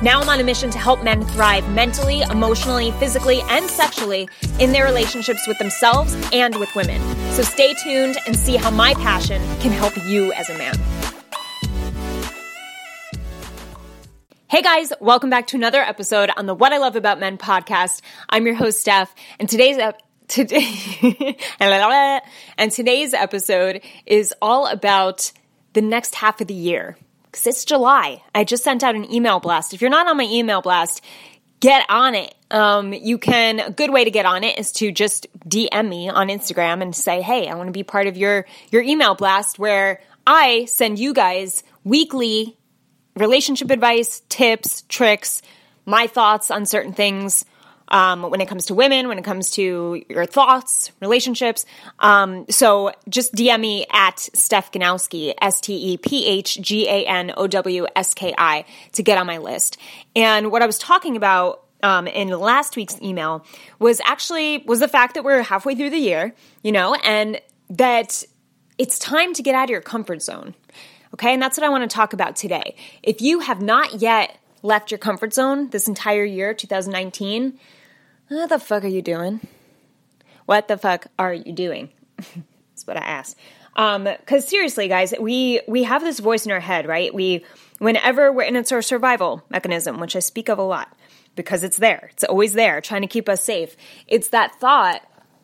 Now I'm on a mission to help men thrive mentally, emotionally, physically, and sexually in their relationships with themselves and with women. So stay tuned and see how my passion can help you as a man. Hey guys, welcome back to another episode on the What I Love About Men podcast. I'm your host, Steph, and today's ep- today and today's episode is all about the next half of the year because it's July. I just sent out an email blast. If you're not on my email blast, get on it. Um, you can, a good way to get on it is to just DM me on Instagram and say, Hey, I want to be part of your, your email blast where I send you guys weekly relationship advice, tips, tricks, my thoughts on certain things, um, when it comes to women, when it comes to your thoughts, relationships. Um, so just DM me at Steph Ganowski, S T E P H G A N O W S K I, to get on my list. And what I was talking about um, in last week's email was actually was the fact that we're halfway through the year, you know, and that it's time to get out of your comfort zone. Okay, and that's what I want to talk about today. If you have not yet left your comfort zone this entire year, 2019, what the fuck are you doing? What the fuck are you doing? That's what I ask. Um, cause seriously, guys, we, we have this voice in our head, right? We, whenever we're, and it's our survival mechanism, which I speak of a lot because it's there. It's always there trying to keep us safe. It's that thought,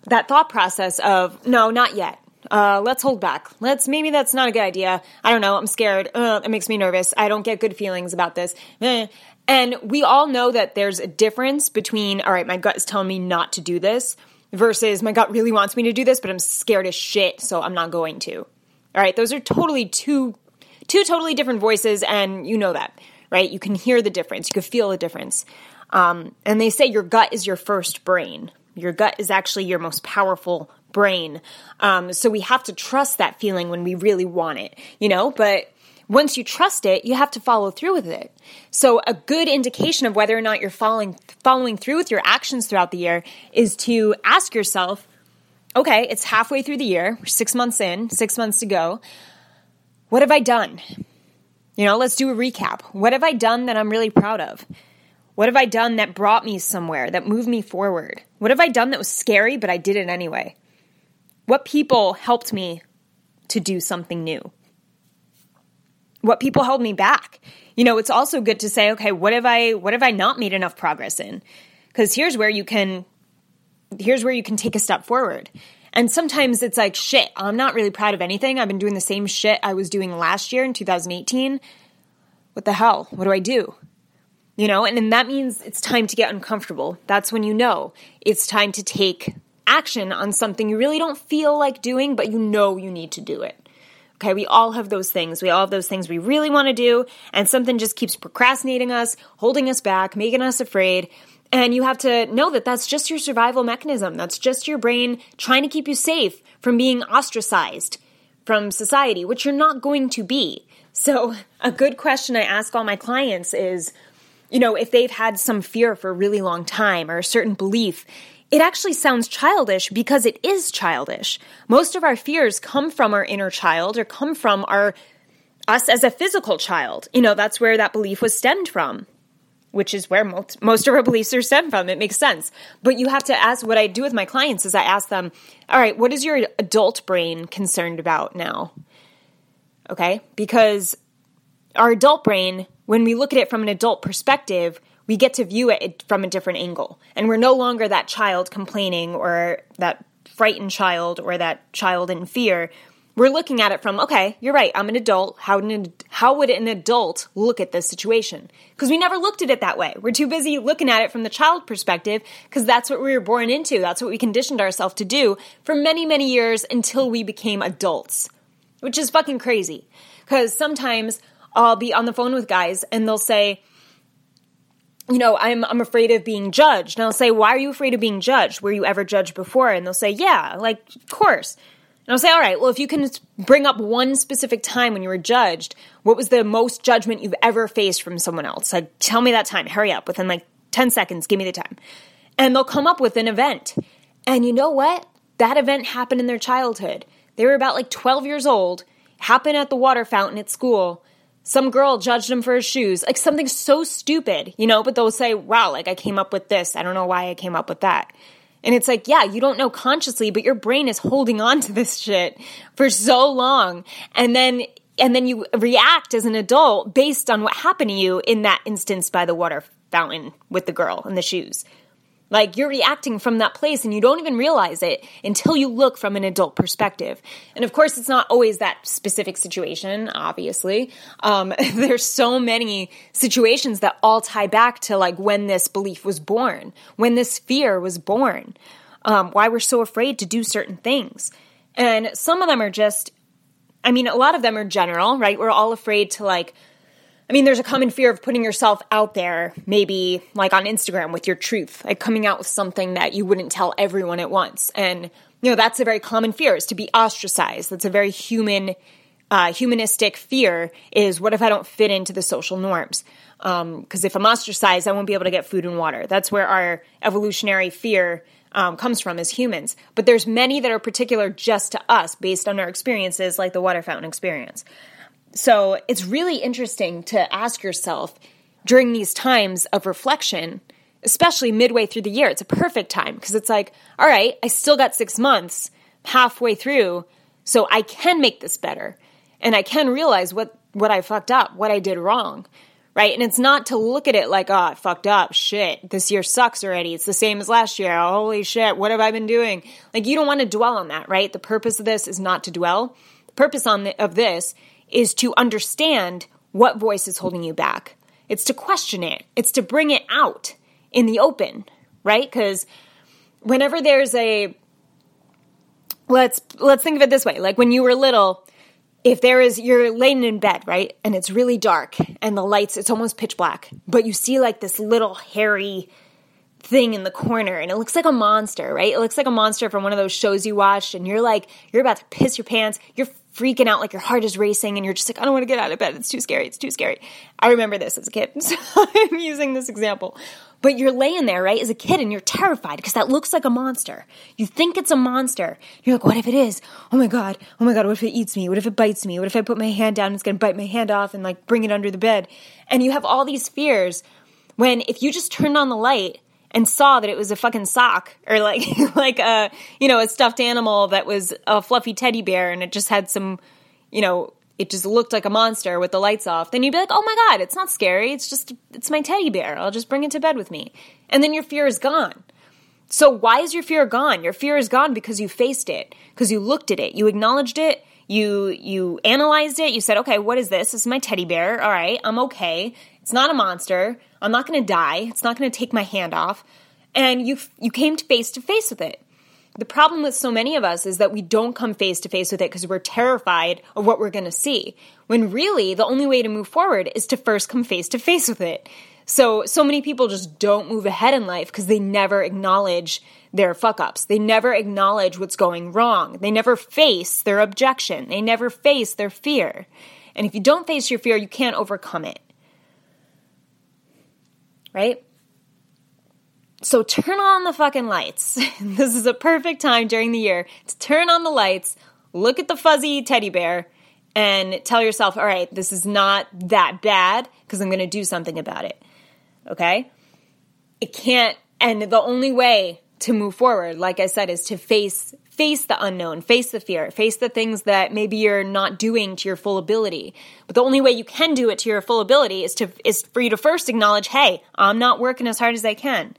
that thought process of, no, not yet. Uh, let's hold back. Let's, maybe that's not a good idea. I don't know. I'm scared. Uh, it makes me nervous. I don't get good feelings about this. Eh. And we all know that there's a difference between, all right, my gut is telling me not to do this versus my gut really wants me to do this, but I'm scared as shit, so I'm not going to. All right, those are totally two two totally different voices, and you know that, right? You can hear the difference, you can feel the difference. Um, and they say your gut is your first brain. Your gut is actually your most powerful brain. Um, so we have to trust that feeling when we really want it, you know? But once you trust it, you have to follow through with it. So a good indication of whether or not you're following following through with your actions throughout the year is to ask yourself, okay, it's halfway through the year, we're 6 months in, 6 months to go. What have I done? You know, let's do a recap. What have I done that I'm really proud of? What have I done that brought me somewhere, that moved me forward? What have I done that was scary, but I did it anyway? What people helped me to do something new? what people held me back. You know, it's also good to say, okay, what have I what have I not made enough progress in? Cuz here's where you can here's where you can take a step forward. And sometimes it's like, shit, I'm not really proud of anything. I've been doing the same shit I was doing last year in 2018. What the hell? What do I do? You know, and then that means it's time to get uncomfortable. That's when you know it's time to take action on something you really don't feel like doing, but you know you need to do it. Okay, we all have those things. We all have those things we really want to do, and something just keeps procrastinating us, holding us back, making us afraid. And you have to know that that's just your survival mechanism. That's just your brain trying to keep you safe from being ostracized from society, which you're not going to be. So, a good question I ask all my clients is, you know, if they've had some fear for a really long time or a certain belief, it actually sounds childish because it is childish. Most of our fears come from our inner child or come from our us as a physical child. You know, that's where that belief was stemmed from, which is where most, most of our beliefs are stemmed from. It makes sense. But you have to ask what I do with my clients is I ask them, all right, what is your adult brain concerned about now? Okay? Because our adult brain, when we look at it from an adult perspective, we get to view it from a different angle. And we're no longer that child complaining or that frightened child or that child in fear. We're looking at it from, okay, you're right, I'm an adult. How, an, how would an adult look at this situation? Because we never looked at it that way. We're too busy looking at it from the child perspective because that's what we were born into. That's what we conditioned ourselves to do for many, many years until we became adults, which is fucking crazy. Because sometimes I'll be on the phone with guys and they'll say, you know, I'm I'm afraid of being judged. And I'll say, "Why are you afraid of being judged? Were you ever judged before?" And they'll say, "Yeah, like of course." And I'll say, "All right, well, if you can bring up one specific time when you were judged, what was the most judgment you've ever faced from someone else? Like, tell me that time. Hurry up, within like 10 seconds, give me the time." And they'll come up with an event. And you know what? That event happened in their childhood. They were about like 12 years old, happened at the water fountain at school some girl judged him for his shoes, like something so stupid, you know, but they'll say, wow, like I came up with this. I don't know why I came up with that. And it's like, yeah, you don't know consciously, but your brain is holding on to this shit for so long. And then, and then you react as an adult based on what happened to you in that instance by the water fountain with the girl and the shoes. Like you're reacting from that place and you don't even realize it until you look from an adult perspective. And of course, it's not always that specific situation, obviously. Um, there's so many situations that all tie back to like when this belief was born, when this fear was born, um, why we're so afraid to do certain things. And some of them are just, I mean, a lot of them are general, right? We're all afraid to like, I mean, there's a common fear of putting yourself out there, maybe like on Instagram with your truth, like coming out with something that you wouldn't tell everyone at once. And, you know, that's a very common fear is to be ostracized. That's a very human, uh, humanistic fear is what if I don't fit into the social norms? Because um, if I'm ostracized, I won't be able to get food and water. That's where our evolutionary fear um, comes from as humans. But there's many that are particular just to us based on our experiences, like the water fountain experience. So it's really interesting to ask yourself during these times of reflection, especially midway through the year. It's a perfect time because it's like, all right, I still got six months halfway through, so I can make this better. And I can realize what, what I fucked up, what I did wrong. Right. And it's not to look at it like, oh, I fucked up. Shit. This year sucks already. It's the same as last year. Holy shit. What have I been doing? Like, you don't want to dwell on that, right? The purpose of this is not to dwell. The purpose on the, of this is to understand what voice is holding you back. It's to question it. It's to bring it out in the open, right? Because whenever there's a let's let's think of it this way, like when you were little, if there is you're laying in bed, right? And it's really dark and the lights it's almost pitch black, but you see like this little hairy thing in the corner and it looks like a monster, right? It looks like a monster from one of those shows you watched and you're like you're about to piss your pants. You're freaking out like your heart is racing and you're just like, I don't want to get out of bed. It's too scary. It's too scary. I remember this as a kid. So I'm using this example. But you're laying there, right, as a kid and you're terrified because that looks like a monster. You think it's a monster. You're like, what if it is? Oh my God. Oh my God. What if it eats me? What if it bites me? What if I put my hand down and it's going to bite my hand off and like bring it under the bed? And you have all these fears when if you just turned on the light and saw that it was a fucking sock or like like a you know a stuffed animal that was a fluffy teddy bear and it just had some you know it just looked like a monster with the lights off. Then you'd be like oh my god it's not scary. It's just it's my teddy bear. I'll just bring it to bed with me. And then your fear is gone. So why is your fear gone? Your fear is gone because you faced it because you looked at it you acknowledged it you you analyzed it you said okay what is this? This is my teddy bear. All right i'm okay it's not a monster. I'm not going to die. It's not going to take my hand off. And you you came face to face with it. The problem with so many of us is that we don't come face to face with it because we're terrified of what we're going to see. When really the only way to move forward is to first come face to face with it. So so many people just don't move ahead in life because they never acknowledge their fuck ups. They never acknowledge what's going wrong. They never face their objection. They never face their fear. And if you don't face your fear, you can't overcome it right? So turn on the fucking lights. this is a perfect time during the year to turn on the lights, look at the fuzzy teddy bear, and tell yourself, all right, this is not that bad because I'm going to do something about it. Okay? It can't, and the only way to move forward, like I said, is to face face the unknown, face the fear, face the things that maybe you're not doing to your full ability. But the only way you can do it to your full ability is to is for you to first acknowledge, "Hey, I'm not working as hard as I can.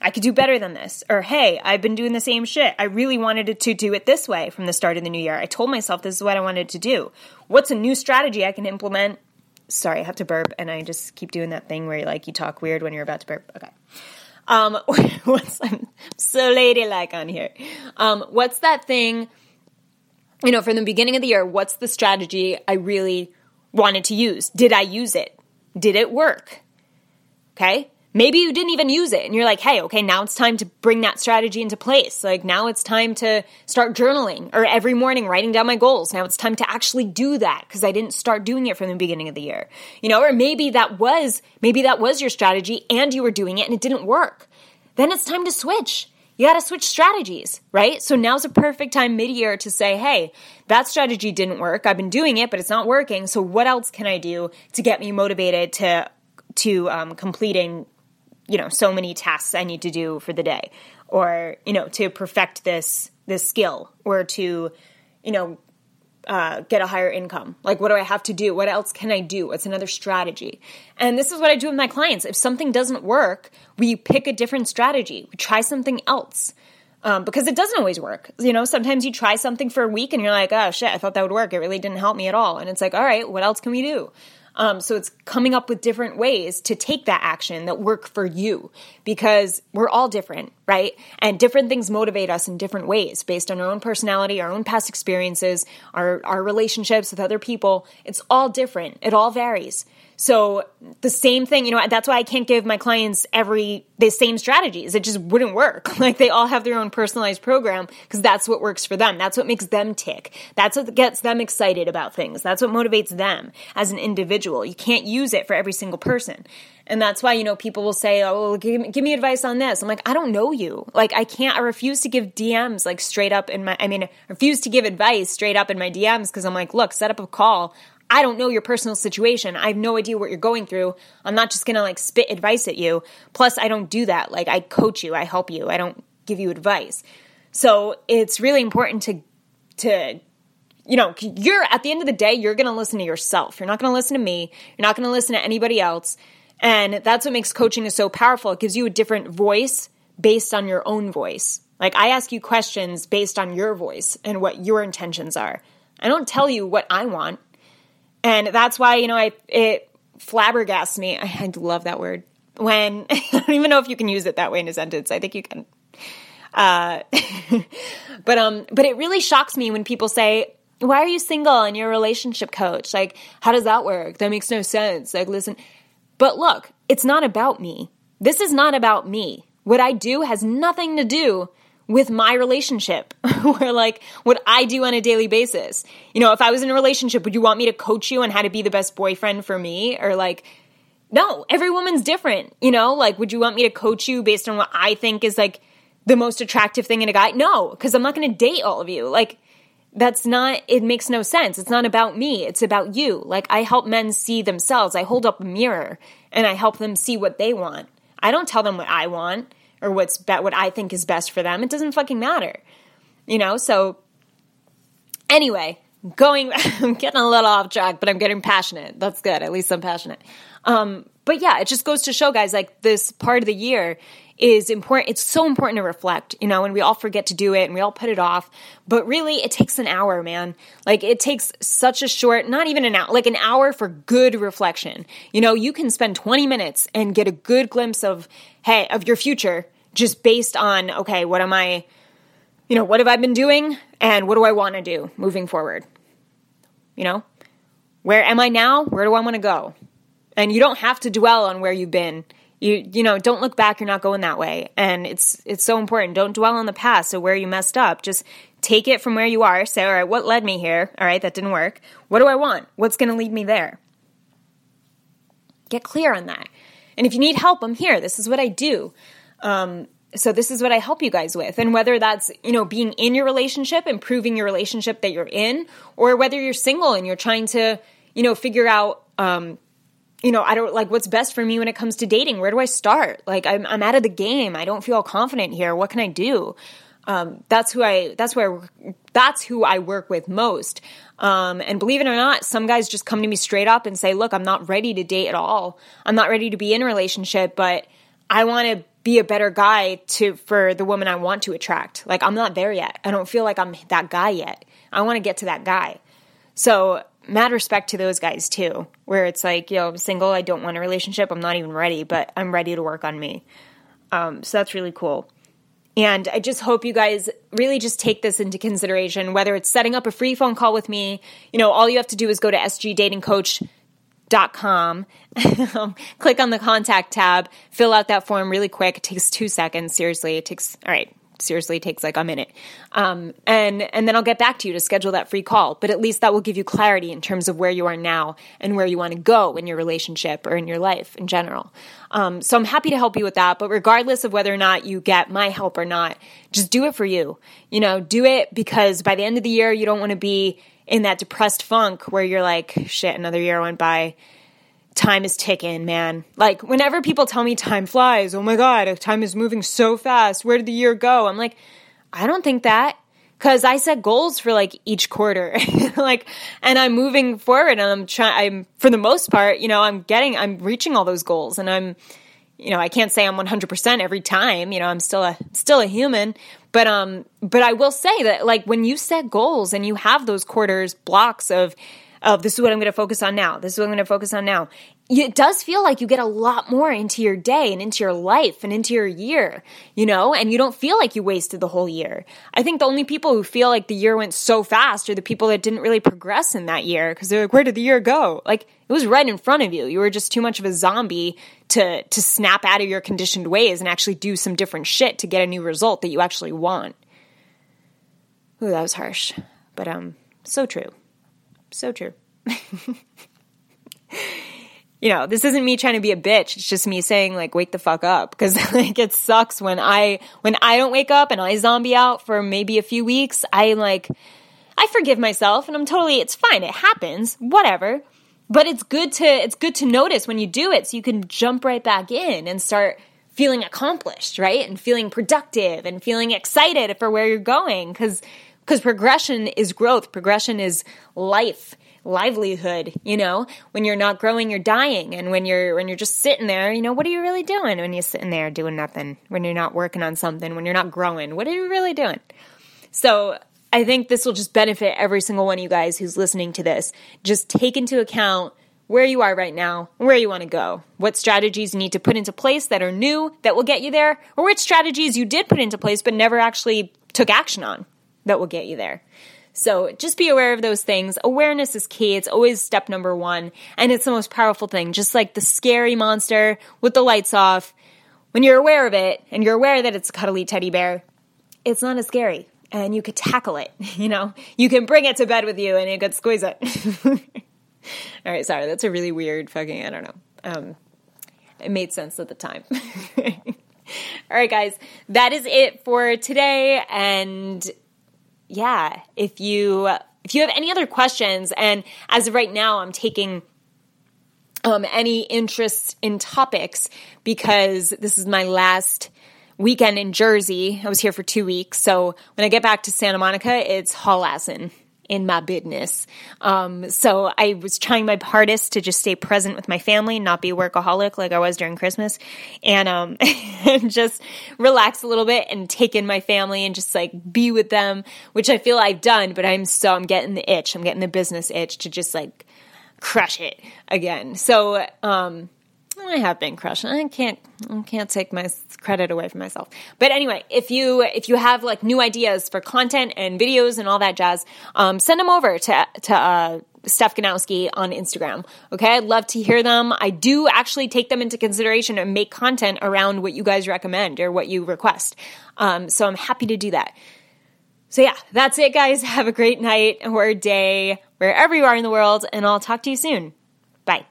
I could do better than this." Or, "Hey, I've been doing the same shit. I really wanted to do it this way from the start of the new year. I told myself this is what I wanted to do. What's a new strategy I can implement?" Sorry, I have to burp and I just keep doing that thing where like you talk weird when you're about to burp. Okay. Um, what's I'm so ladylike on here. Um, what's that thing? You know, from the beginning of the year, what's the strategy I really wanted to use? Did I use it? Did it work? Okay. Maybe you didn't even use it and you're like, hey, okay, now it's time to bring that strategy into place. Like now it's time to start journaling or every morning writing down my goals. Now it's time to actually do that because I didn't start doing it from the beginning of the year. You know, or maybe that was, maybe that was your strategy and you were doing it and it didn't work. Then it's time to switch. You got to switch strategies, right? So now's a perfect time mid year to say, hey, that strategy didn't work. I've been doing it, but it's not working. So what else can I do to get me motivated to to um, completing you know so many tasks i need to do for the day. Or you know to perfect this this skill or to you know uh, get a higher income. Like what do i have to do? What else can i do? What's another strategy? And this is what i do with my clients. If something doesn't work we pick a different strategy. We try something else um, because it doesn't always work. You know sometimes you try something for a week and you're like oh shit i thought that would work. It really didn't help me at all. And it's like all right what else can we do um, so it's coming up with different ways to take that action that work for you because we're all different, right? And different things motivate us in different ways based on our own personality, our own past experiences, our, our relationships with other people. It's all different. It all varies. So the same thing, you know, that's why I can't give my clients every the same strategies. It just wouldn't work. Like they all have their own personalized program because that's what works for them. That's what makes them tick. That's what gets them excited about things. That's what motivates them as an individual. You can't use it for every single person. And that's why, you know, people will say, oh, well, give, me, give me advice on this. I'm like, I don't know you. Like, I can't, I refuse to give DMs like straight up in my, I mean, I refuse to give advice straight up in my DMs because I'm like, look, set up a call. I don't know your personal situation. I have no idea what you're going through. I'm not just going to like spit advice at you. Plus, I don't do that. Like, I coach you, I help you, I don't give you advice. So it's really important to, to, you know, you're at the end of the day, you're going to listen to yourself. You're not going to listen to me. You're not going to listen to anybody else. And that's what makes coaching is so powerful. It gives you a different voice based on your own voice. Like I ask you questions based on your voice and what your intentions are. I don't tell you what I want. And that's why, you know, I it flabbergasts me. I, I love that word. When I don't even know if you can use it that way in a sentence. I think you can. Uh, but um, but it really shocks me when people say, "Why are you single and you're a relationship coach? Like, how does that work? That makes no sense." Like, listen, but look, it's not about me. This is not about me. What I do has nothing to do with my relationship where like what I do on a daily basis. You know, if I was in a relationship, would you want me to coach you on how to be the best boyfriend for me? Or like, no, every woman's different. You know, like, would you want me to coach you based on what I think is like the most attractive thing in a guy? No, because I'm not going to date all of you. Like, that's not, it makes no sense. It's not about me. It's about you. Like, I help men see themselves. I hold up a mirror and I help them see what they want. I don't tell them what I want or what's be- what I think is best for them. It doesn't fucking matter. You know, so anyway, going I'm getting a little off track, but I'm getting passionate. That's good. At least I'm passionate. Um, but yeah, it just goes to show guys like this part of the year is important. It's so important to reflect, you know, and we all forget to do it and we all put it off. But really, it takes an hour, man. Like, it takes such a short, not even an hour, like an hour for good reflection. You know, you can spend 20 minutes and get a good glimpse of, hey, of your future just based on, okay, what am I, you know, what have I been doing and what do I want to do moving forward? You know, where am I now? Where do I want to go? And you don't have to dwell on where you've been you you know don't look back. You're not going that way. And it's it's so important. Don't dwell on the past so where you messed up. Just take it from where you are. Say all right what led me here? All right that didn't work. What do i want? What's going to lead me there? Get clear on that. And if you need help i'm here. This is what i do. Um, so this is what i help you guys with. And whether that's you know being in your relationship improving your relationship that you're in or whether you're single and you're trying to you know figure out um, you know, I don't like what's best for me when it comes to dating. Where do I start? Like, I'm, I'm out of the game. I don't feel confident here. What can I do? Um, that's who I, that's where, that's who I work with most. Um, and believe it or not, some guys just come to me straight up and say, look, I'm not ready to date at all. I'm not ready to be in a relationship, but I want to be a better guy to, for the woman I want to attract. Like, I'm not there yet. I don't feel like I'm that guy yet. I want to get to that guy. So mad respect to those guys too, where it's like, yo, I'm single, I don't want a relationship, I'm not even ready, but I'm ready to work on me. Um, so that's really cool. And I just hope you guys really just take this into consideration, whether it's setting up a free phone call with me, you know, all you have to do is go to sgdatingcoach dot com click on the contact tab fill out that form really quick it takes two seconds seriously it takes all right seriously takes like a minute. Um, and and then i'll get back to you to schedule that free call. But at least that will give you clarity in terms of where you are now and where you want to go in your relationship or in your life in general. Um, so i'm happy to help you with that. But regardless of whether or not you get my help or not just do it for you. You know do it because by the end of the year you don't want to be in that depressed funk where you're like shit another year went by time is ticking, man. Like whenever people tell me time flies, oh my god, time is moving so fast. Where did the year go? I'm like, I don't think that cuz I set goals for like each quarter. like and I'm moving forward and I'm trying I'm for the most part, you know, I'm getting I'm reaching all those goals and I'm you know, I can't say I'm 100% every time, you know, I'm still a still a human, but um but I will say that like when you set goals and you have those quarters blocks of of this is what I'm going to focus on now. This is what I'm going to focus on now. It does feel like you get a lot more into your day and into your life and into your year, you know, and you don't feel like you wasted the whole year. I think the only people who feel like the year went so fast are the people that didn't really progress in that year because they're like, where did the year go? Like it was right in front of you. You were just too much of a zombie to to snap out of your conditioned ways and actually do some different shit to get a new result that you actually want. Ooh, that was harsh, but um, so true. So true. you know, this isn't me trying to be a bitch. It's just me saying like wake the fuck up because like it sucks when I when I don't wake up and I zombie out for maybe a few weeks. I like I forgive myself and I'm totally it's fine. It happens. Whatever. But it's good to it's good to notice when you do it so you can jump right back in and start feeling accomplished, right? And feeling productive and feeling excited for where you're going cuz because progression is growth, progression is life, livelihood, you know? When you're not growing, you're dying. And when you're when you're just sitting there, you know, what are you really doing when you're sitting there doing nothing? When you're not working on something, when you're not growing, what are you really doing? So, I think this will just benefit every single one of you guys who's listening to this. Just take into account where you are right now, where you want to go, what strategies you need to put into place that are new that will get you there, or which strategies you did put into place but never actually took action on that will get you there. So just be aware of those things. Awareness is key. It's always step number one. And it's the most powerful thing. Just like the scary monster with the lights off. When you're aware of it and you're aware that it's a cuddly teddy bear, it's not as scary. And you could tackle it. You know, you can bring it to bed with you and you could squeeze it. All right, sorry. That's a really weird fucking, I don't know. Um, it made sense at the time. All right, guys, that is it for today. And yeah, if you if you have any other questions, and as of right now, I'm taking um, any interest in topics because this is my last weekend in Jersey. I was here for two weeks, so when I get back to Santa Monica, it's Holassen in my business. Um, so I was trying my hardest to just stay present with my family, not be workaholic like I was during Christmas, and um, and just relax a little bit and take in my family and just like be with them, which I feel I've done. But I'm so I'm getting the itch. I'm getting the business itch to just like crush it again. So um, I have been crushing. I can't I can't take my credit away from myself. But anyway, if you if you have like new ideas for content and videos and all that jazz, um, send them over to to uh, Steph Ganowski on Instagram. Okay, I'd love to hear them. I do actually take them into consideration and make content around what you guys recommend or what you request. Um, so I'm happy to do that. So yeah, that's it, guys. Have a great night or day wherever you are in the world, and I'll talk to you soon. Bye.